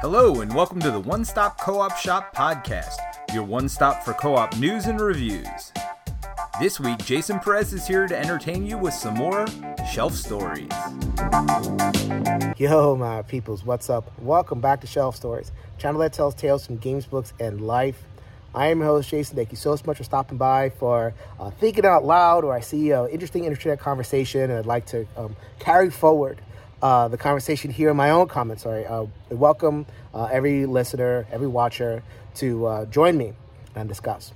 Hello, and welcome to the One Stop Co op Shop podcast, your one stop for co op news and reviews. This week, Jason Perez is here to entertain you with some more shelf stories. Yo, my peoples, what's up? Welcome back to Shelf Stories, channel that tells tales from games, books, and life. I am your host, Jason. Thank you so much for stopping by for uh, thinking out loud, or I see an interesting internet conversation, and I'd like to um, carry forward uh, the conversation here in my own comments. Sorry, uh, welcome uh, every listener, every watcher to uh, join me and discuss.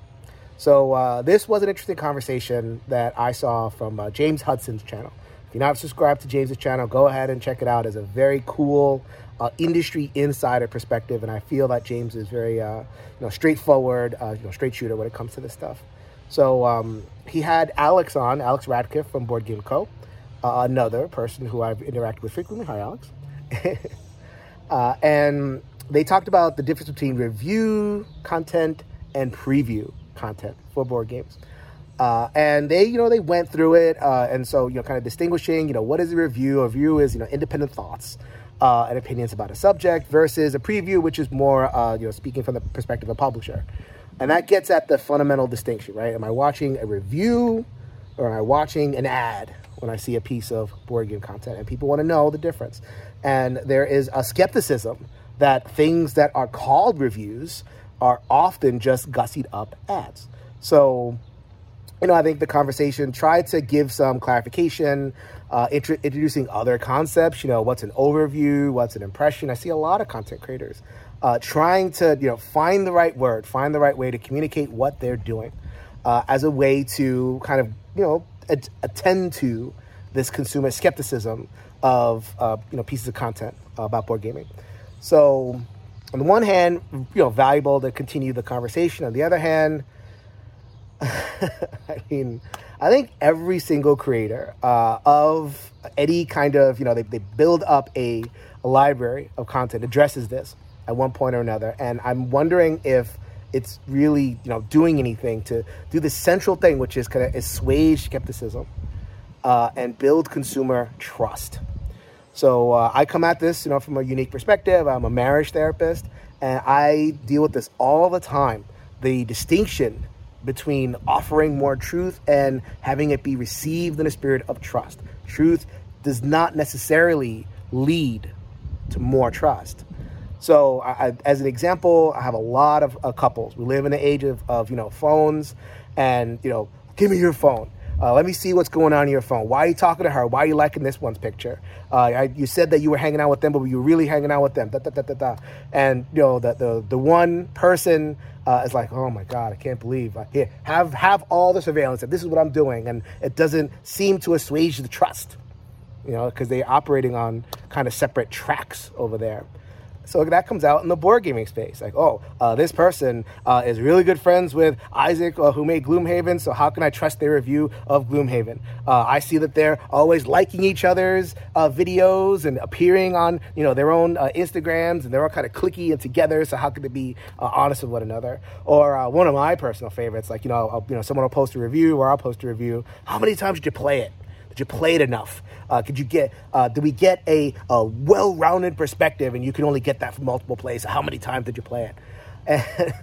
So uh, this was an interesting conversation that I saw from uh, James Hudson's channel. If you're not subscribed to James's channel, go ahead and check it out. It's a very cool industry insider perspective, and I feel that James is very, you know, straightforward, you know, straight shooter when it comes to this stuff. So um, he had Alex on, Alex Radcliffe from Board Game Co uh, another person who I've interacted with frequently. Hi, Alex. uh, and they talked about the difference between review content and preview content for board games. Uh, and they, you know, they went through it, uh, and so you know, kind of distinguishing, you know, what is a review? A review is you know independent thoughts uh, and opinions about a subject versus a preview, which is more, uh, you know, speaking from the perspective of a publisher. And that gets at the fundamental distinction, right? Am I watching a review or am I watching an ad? When I see a piece of board game content, and people want to know the difference. And there is a skepticism that things that are called reviews are often just gussied up ads. So, you know, I think the conversation tried to give some clarification, uh, int- introducing other concepts. You know, what's an overview? What's an impression? I see a lot of content creators uh, trying to, you know, find the right word, find the right way to communicate what they're doing uh, as a way to kind of, you know, attend to this consumer skepticism of uh, you know pieces of content about board gaming. So, on the one hand, you know, valuable to continue the conversation. On the other hand, I mean, I think every single creator uh, of any kind of you know they, they build up a, a library of content addresses this at one point or another, and I'm wondering if it's really you know doing anything to do the central thing, which is kind of assuage skepticism uh, and build consumer trust. So uh, I come at this, you know, from a unique perspective. I'm a marriage therapist, and I deal with this all the time. The distinction between offering more truth and having it be received in a spirit of trust. Truth does not necessarily lead to more trust. So, I, as an example, I have a lot of uh, couples. We live in the age of, of, you know, phones, and you know, give me your phone. Uh, let me see what's going on in your phone. Why are you talking to her? Why are you liking this one's picture? Uh, I, you said that you were hanging out with them, but you were really hanging out with them. Da, da, da, da, da. And you know the the, the one person uh, is like, oh my god, I can't believe. Uh, here, have have all the surveillance. This is what I'm doing, and it doesn't seem to assuage the trust. You know, because they're operating on kind of separate tracks over there. So that comes out in the board gaming space. Like, oh, uh, this person uh, is really good friends with Isaac, uh, who made Gloomhaven. So how can I trust their review of Gloomhaven? Uh, I see that they're always liking each other's uh, videos and appearing on, you know, their own uh, Instagrams, and they're all kind of cliquey and together. So how could they be honest with one another? Or one of my personal favorites, like you know, I'll, you know, someone will post a review, or I'll post a review. How many times did you play it? Did you play it enough? Uh, could you get? Uh, did we get a, a, well-rounded perspective? And you can only get that from multiple plays. How many times did you play it? And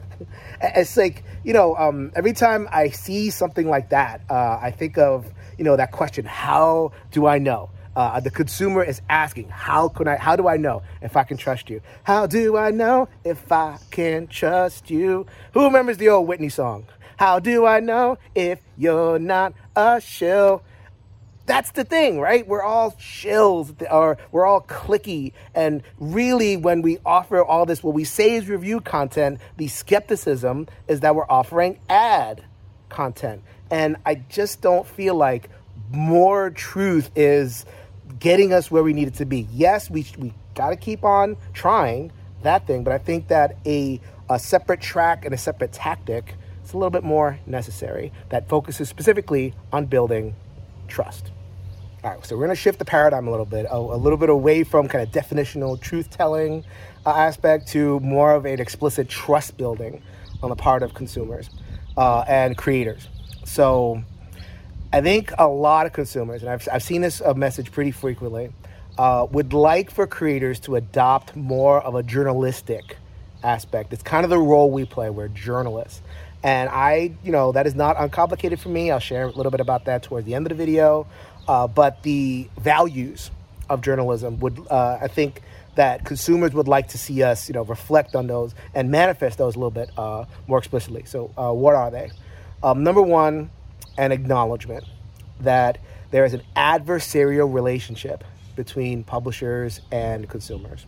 it's like you know, um, every time I see something like that, uh, I think of you know that question: How do I know? Uh, the consumer is asking, "How can I? How do I know if I can trust you? How do I know if I can trust you?" Who remembers the old Whitney song? How do I know if you're not a shill? That's the thing, right? We're all shills or we're all cliquey. And really, when we offer all this, what we say is review content, the skepticism is that we're offering ad content. And I just don't feel like more truth is getting us where we need it to be. Yes, we, we got to keep on trying that thing, but I think that a, a separate track and a separate tactic is a little bit more necessary that focuses specifically on building trust. All right, so we're going to shift the paradigm a little bit, a, a, little bit away from kind of definitional truth telling uh, aspect to more of an explicit trust building on the part of consumers uh, and creators. So I think a lot of consumers, and I've, I've seen this uh, message pretty frequently, uh, would like for creators to adopt more of a journalistic aspect. It's kind of the role we play. We're journalists. And I, you know, that is not uncomplicated for me. I'll share a little bit about that towards the end of the video. Uh, but the values of journalism would, uh, I think, that consumers would like to see us, you know, reflect on those and manifest those a little bit uh, more explicitly. So, uh, what are they? Um, number one, an acknowledgement that there is an adversarial relationship between publishers and consumers.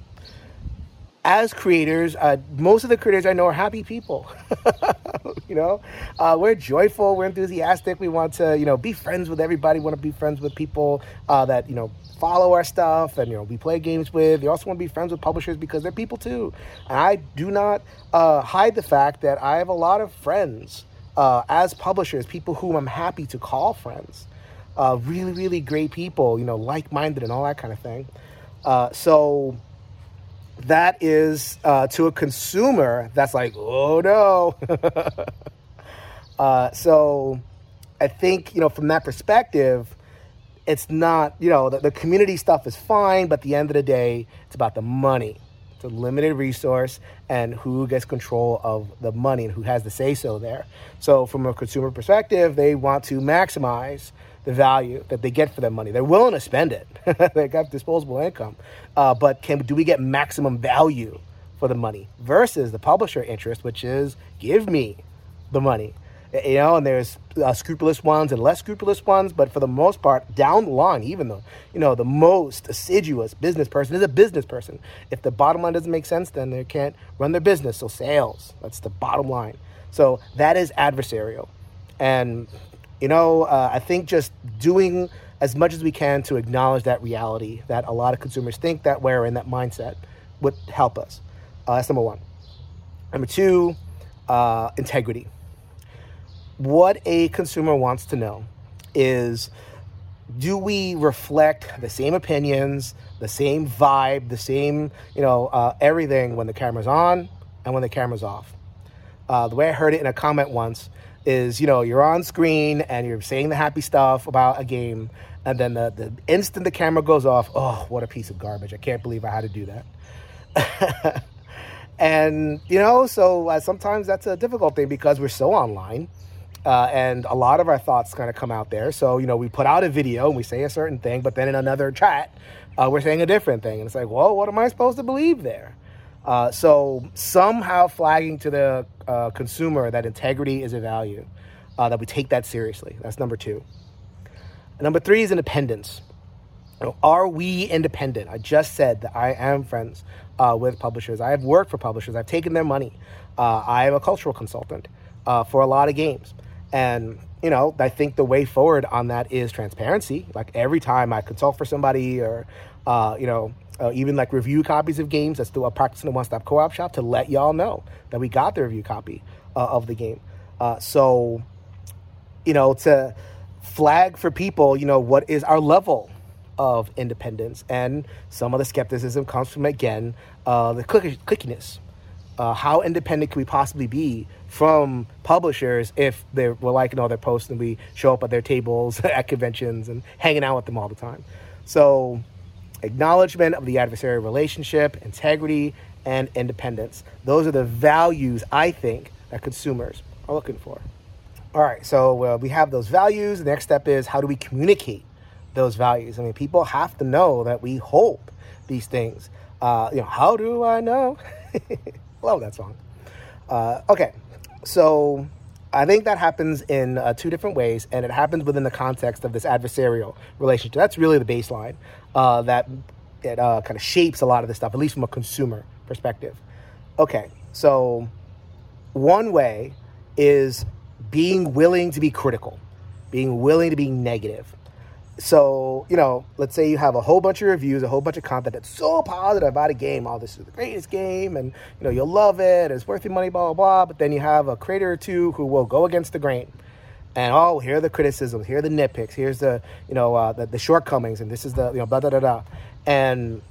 As creators, uh, most of the creators I know are happy people. you know, uh, we're joyful, we're enthusiastic. We want to, you know, be friends with everybody. We Want to be friends with people uh, that you know follow our stuff and you know we play games with. You also want to be friends with publishers because they're people too. And I do not uh, hide the fact that I have a lot of friends uh, as publishers, people whom I'm happy to call friends. Uh, really, really great people, you know, like-minded and all that kind of thing. Uh, so that is uh, to a consumer that's like, oh no. uh, so I think you know from that perspective, it's not you know the, the community stuff is fine, but at the end of the day, it's about the money. It's a limited resource, and who gets control of the money and who has the say so there. So from a consumer perspective, they want to maximize the value that they get for their money. They're willing to spend it. they got disposable income, uh, but can do we get maximum value for the money versus the publisher interest, which is give me the money. You know, and there's uh, scrupulous ones and less scrupulous ones, but for the most part, down the line, even though you know the most assiduous business person is a business person. If the bottom line doesn't make sense, then they can't run their business. So sales, that's the bottom line. So that is adversarial, and you know, uh, I think just doing as much as we can to acknowledge that reality that a lot of consumers think that or in that mindset would help us. Uh, that's number one. Number two, uh, integrity. What a consumer wants to know is do we reflect the same opinions, the same vibe, the same, you know, uh, everything when the camera's on and when the camera's off? Uh, the way I heard it in a comment once is you know you're on screen and you're saying the happy stuff about a game and then the, the instant the camera goes off oh what a piece of garbage. I can't believe i had to do that. And you know so uh, sometimes that's a difficult thing because we're so online uh, and a lot of our thoughts kind of come out there. So you know we put out a video and we say a certain thing but then in another chat uh, we're saying a different thing. And it's like well what am i supposed to believe there uh, so somehow flagging to the uh, consumer that integrity is a value, uh, that we take that seriously. That's number two. And number three is independence. Are we independent? I just said that I am friends uh, with publishers. I have worked for publishers. I've taken their money. Uh, I am a cultural consultant for a lot of games. And you know, I think the way forward on that is transparency. Like every time I consult for somebody or, uh, you know, uh, even like review copies of games. That's still a practice in the one stop co op shop to let y'all know that we got the review copy uh, of the game. Uh, so, you know, to flag for people, you know, what is our level of independence. And some of the skepticism comes from, again, uh, the click- clickiness. Uh, how independent can we possibly be from publishers if they're we're liking all their posts and we show up at their tables at conventions and hanging out with them all the time? So acknowledgement of the adversary relationship, integrity, and independence. Those are the values I think that consumers are looking for. All right, so uh, we have those values. The next step is how do we communicate those values? I mean, people have to know that we hold these things. Uh, you know, how do I know? Love that song. Uh, okay, so I think that happens in uh, two different ways, and it happens within the context of this adversarial relationship. That's really the baseline uh, that it uh, kind of shapes a lot of this stuff, at least from a consumer perspective. Okay, so one way is being willing to be critical, being willing to be negative. So, you know, let's say you have a whole bunch of reviews, a whole bunch of content that's so positive about a game. Oh, this is the greatest game, and you know, you'll love it, it's worth your money, blah, blah, blah. But then you have a creator or two who will go against the grain. And oh, here are the criticisms, here are the nitpicks, here's the, you know, uh, the, the shortcomings, and this is the, you know, blah, blah, blah, blah. And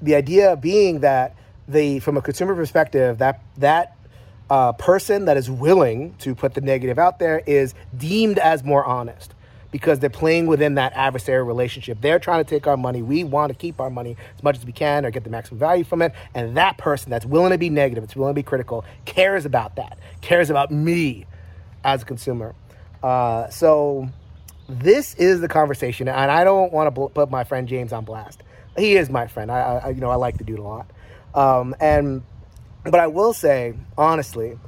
the idea being that the, from a consumer perspective, that, that uh, person that is willing to put the negative out there is deemed as more honest because they're playing within that adversarial relationship. They're trying to take our money. We want to keep our money as much as we can or get the maximum value from it. And that person that's willing to be negative, it's willing to be critical, cares about that, cares about me as a consumer. Uh, so this is the conversation, and I don't want to put my friend James on blast. He is my friend. I, I you know, I like the dude a lot. Um, and but I will say honestly,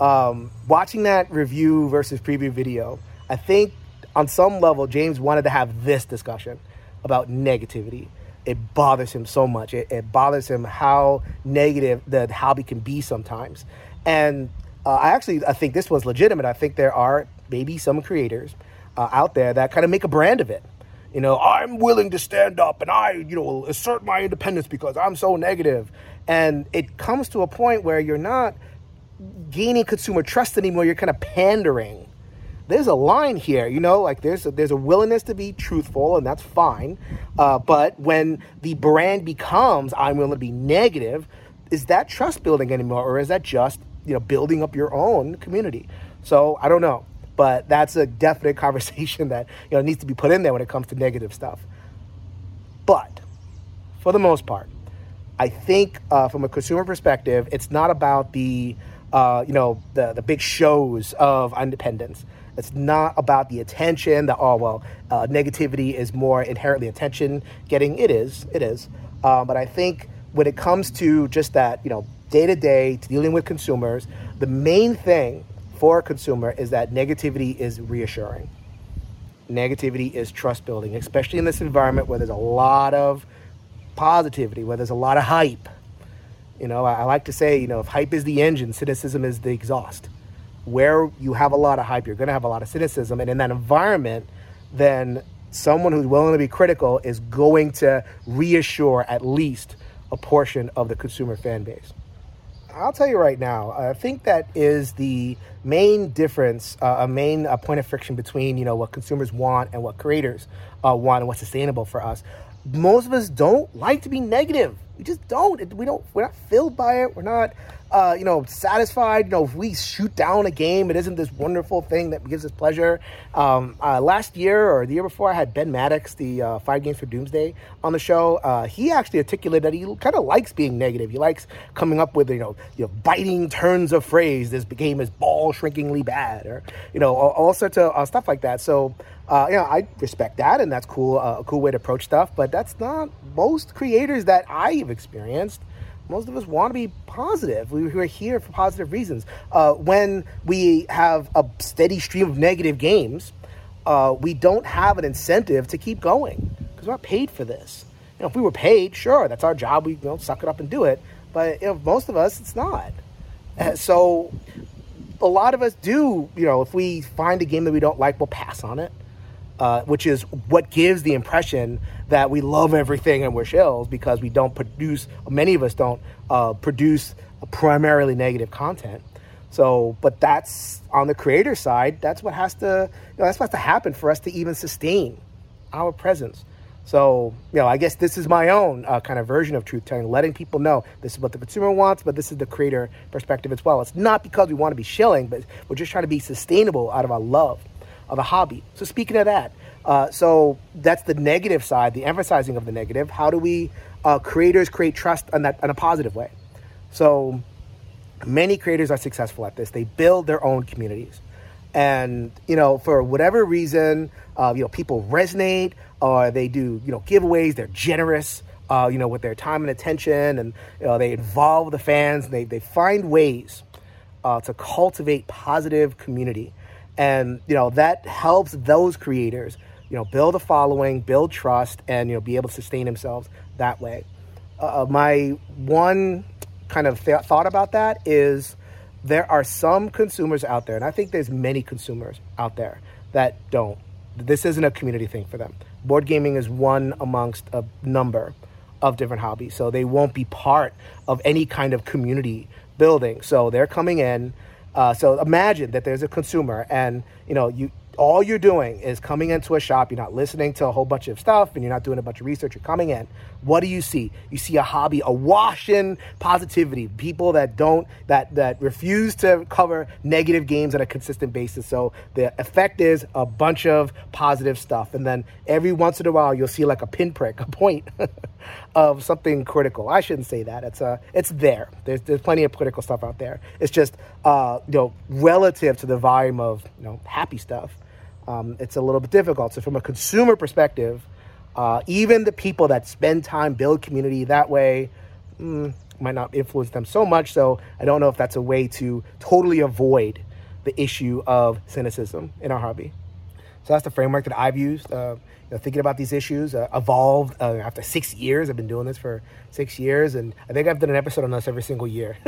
um, watching that review versus preview video, I think on some level James wanted to have this discussion about negativity. It bothers him so much. It, it bothers him how negative the hobby can be sometimes. And uh, I actually I think this was legitimate. I think there are maybe some creators uh, out there that kind of make a brand of it. You know, I'm willing to stand up and I, you know, assert my independence because I'm so negative. And it comes to a point where you're not gaining consumer trust anymore. You're kind of pandering. There's a line here, you know, like there's a, there's a willingness to be truthful, and that's fine. Uh, but when the brand becomes I'm willing to be negative, is that trust building anymore, or is that just you know building up your own community? So I don't know. But that's a definite conversation that you know needs to be put in there when it comes to negative stuff. But for the most part, I think uh, from a consumer perspective, it's not about the uh, you know the the big shows of independence. It's not about the attention. That oh well, uh, negativity is more inherently attention getting. It is, it is. Uh, but I think when it comes to just that, you know, day to day dealing with consumers, the main thing for a consumer is that negativity is reassuring. Negativity is trust building, especially in this environment where there's a lot of positivity, where there's a lot of hype. You know, I, I like to say, you know, if hype is the engine, cynicism is the exhaust. Where you have a lot of hype, you're going to have a lot of cynicism. And in that environment, then someone who's willing to be critical is going to reassure at least a portion of the consumer fan base. I'll tell you right now, I think that is the main difference, uh, a main uh, point of friction between you know what consumers want and what creators uh, want and what's sustainable for us. Most of us don't like to be negative. We just don't. We don't. We're not filled by it. We're not uh, you know, satisfied. You know, if we shoot down a game, it isn't this wonderful thing that gives us pleasure. Um, uh, last year or the year before, I had Ben Maddox, the uh, Five Games for Doomsday, on the show. Uh, he actually articulated that he kind of likes being negative. He likes coming up with you know, you know, biting turns of phrase. This game is ball shrinkingly bad, or you know, all, all sorts of uh, stuff like that. So. Uh, you know, I respect that, and that's cool, uh, a cool way to approach stuff. But that's not most creators that I've experienced most of us want to be positive. We, are here for positive reasons. Uh, when we have a steady stream of negative games, uh, we don't have an incentive to keep going because we're not paid for this. You know, if we were paid, sure, that's our job. We you know, suck it up and do it. But you know, most of us, it's not. Uh, so a lot of us do. You know, if we find a game that we don't like, we'll pass on it uh, which is what gives the impression that we love everything and we're shills because we don't produce, many of us don't uh, produce primarily negative content. So, but that's on the creator side, that's what has to, you know, that's what has to happen for us to even sustain our presence. So, you know, I guess this is my own uh, kind of version of truth telling, letting people know this is what the consumer wants, but this is the creator perspective as well. It's not because we want to be shilling, but we're just trying to be sustainable out of our love of a hobby. So speaking of that, uh, so that's the negative side, the emphasizing of the negative. How do we uh, creators create trust in that in a positive way? So many creators are successful at this. They build their own communities, and you know for whatever reason, uh, you know people resonate or they do you know giveaways. They're generous. Uh, you know, with their time and attention, and you know, they involve the fans. they they find ways uh, to cultivate positive community and you know that helps those creators you know build a following build trust and you know be able to sustain themselves that way. Uh, uh my one kind of th- thought about that is there are some consumers out there and i think there's many consumers out there that don't. This isn't a community thing for them. Board gaming is one amongst a number of different hobbies so they won't be part of any kind of community building. So they're coming in uh, so imagine that there's a consumer, and you know you all you're doing is coming into a shop. You're not listening to a whole bunch of stuff and you're not doing a bunch of research. You're coming in. What do you see? You see a hobby awash in positivity. People that don't, that, that refuse to cover negative games on a consistent basis. So the effect is a bunch of positive stuff. And then every once in a while, you'll see like a pinprick, a point of something critical. I shouldn't say that. It's, uh, it's there. There's, there's plenty of political stuff out there. It's just, uh, you know, relative to the volume of, you know, happy stuff um, it's a little bit difficult. So, from a consumer perspective, uh, even the people that spend time build community that way mm, might not influence them so much. So, I don't know if that's a way to totally avoid the issue of cynicism in our hobby. So that's the framework that I've used. Uh, know, thinking about these issues, uh, evolved uh, after six years. I've been doing this for six years, and I think I've done an episode on this every single year.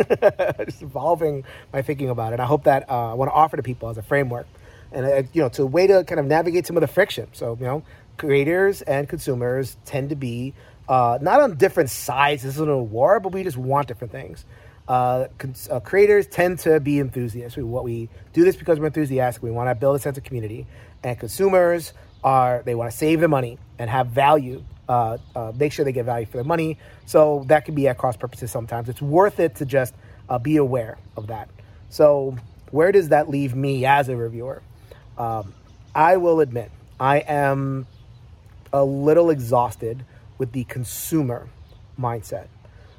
Just evolving my thinking about it. I hope that uh, I want to offer to people as a framework and uh, you know, to a way to kind of navigate some of the friction. So you know, creators and consumers tend to be uh, not on different sides. This isn't a war, but we just want different things. Uh, cons- uh, creators tend to be enthusiasts. We, what we do this because we're enthusiastic. We want to build a sense of community, and consumers are they want to save their money and have value. Uh, uh, make sure they get value for their money. So that can be at cross purposes. Sometimes it's worth it to just uh, be aware of that. So where does that leave me as a reviewer? Um, I will admit, I am a little exhausted with the consumer mindset.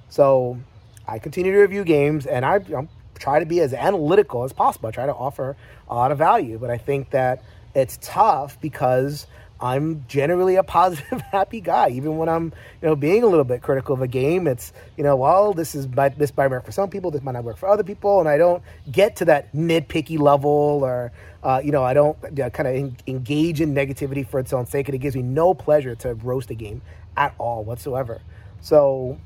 So I continue to review games and I I'm, try to be as analytical as possible. I try to offer a lot of value, but I think that it's tough because I'm generally a positive, happy guy. Even when I'm, you know, being a little bit critical of a game, it's, you know, well, this is this might work for some people, this might not work for other people, and I don't get to that nitpicky level, or, uh, you know, I don't uh, kind of en- engage in negativity for its own sake, and it gives me no pleasure to roast a game at all whatsoever. So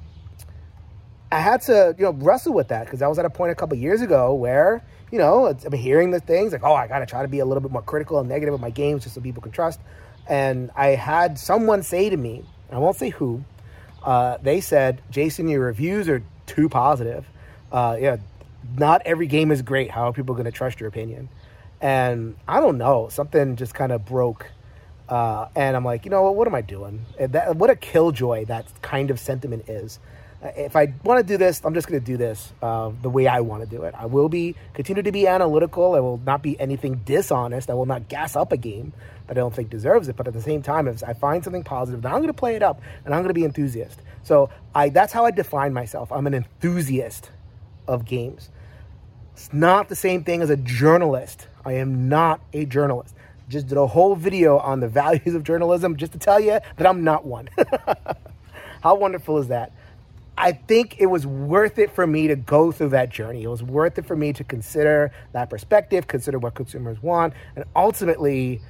I had to, you know, wrestle with that because I was at a point a couple years ago where, you know, been hearing the things like, oh, I got to try to be a little bit more critical and negative of my games just so people can trust. And I had someone say to me, I won't say who, uh, they said, Jason, your reviews are too positive. Uh, yeah, not every game is great. How are people going to trust your opinion? And I don't know, something just kind of broke. Uh, and I'm like, you know what? What am I doing? That, what a killjoy that kind of sentiment is. If I want to do this, I'm just going to do this uh, the way I want to do it. I will be continue to be analytical. I will not be anything dishonest. I will not gas up a game that I don't think deserves it. But at the same time, if I find something positive, then I'm going to play it up and I'm going to be enthusiast. So I that's how I define myself. I'm an enthusiast of games. It's not the same thing as a journalist. I am not a journalist. Just did a whole video on the values of journalism just to tell you that I'm not one. how wonderful is that? I think it was worth it for me to go through that journey. It was worth it for me to consider that perspective, consider what consumers want, and ultimately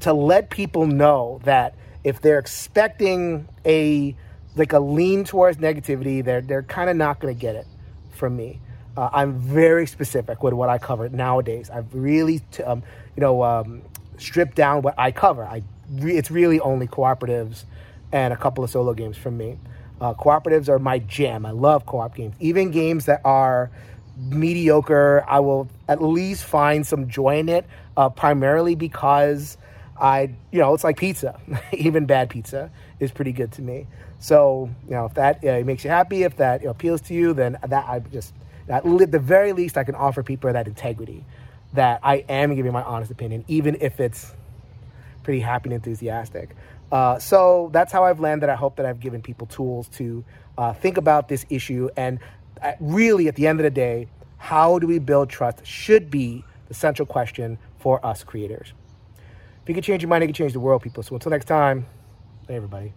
to let people know that if they're expecting a like a lean towards negativity, they're they're kind of not going to get it from me. Uh, I'm very specific with what I cover nowadays. I've really, t- um, you know, um, stripped down what I cover. I re- it's really only cooperatives and a couple of solo games from me. Uh, cooperatives are my jam. I love co-op games. Even games that are mediocre, I will at least find some joy in it. Uh, primarily because I, you know, it's like pizza. Even bad pizza is pretty good to me. So, you know, if that uh, makes you happy, if that you know, appeals to you, then that I just, at the very least, I can offer people that integrity that I am giving my honest opinion, even if it's pretty happy and enthusiastic. Uh, so that's how I've landed. I hope that I've given people tools to uh, think about this issue. And uh, really, at the end of the day, how do we build trust should be the central question for us creators. If you can change your mind, you can change the world, people. So until next time, hey, everybody.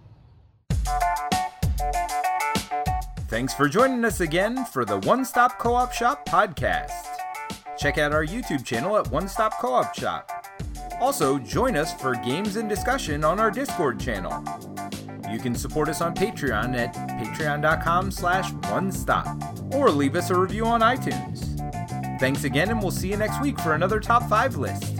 Thanks for joining us again for the One Stop Co op Shop podcast. Check out our YouTube channel at One Stop Co op Shop. Also, join us for games and discussion on our Discord channel. You can support us on Patreon at patreon.com slash one stop or leave us a review on iTunes. Thanks again, and we'll see you next week for another top five list.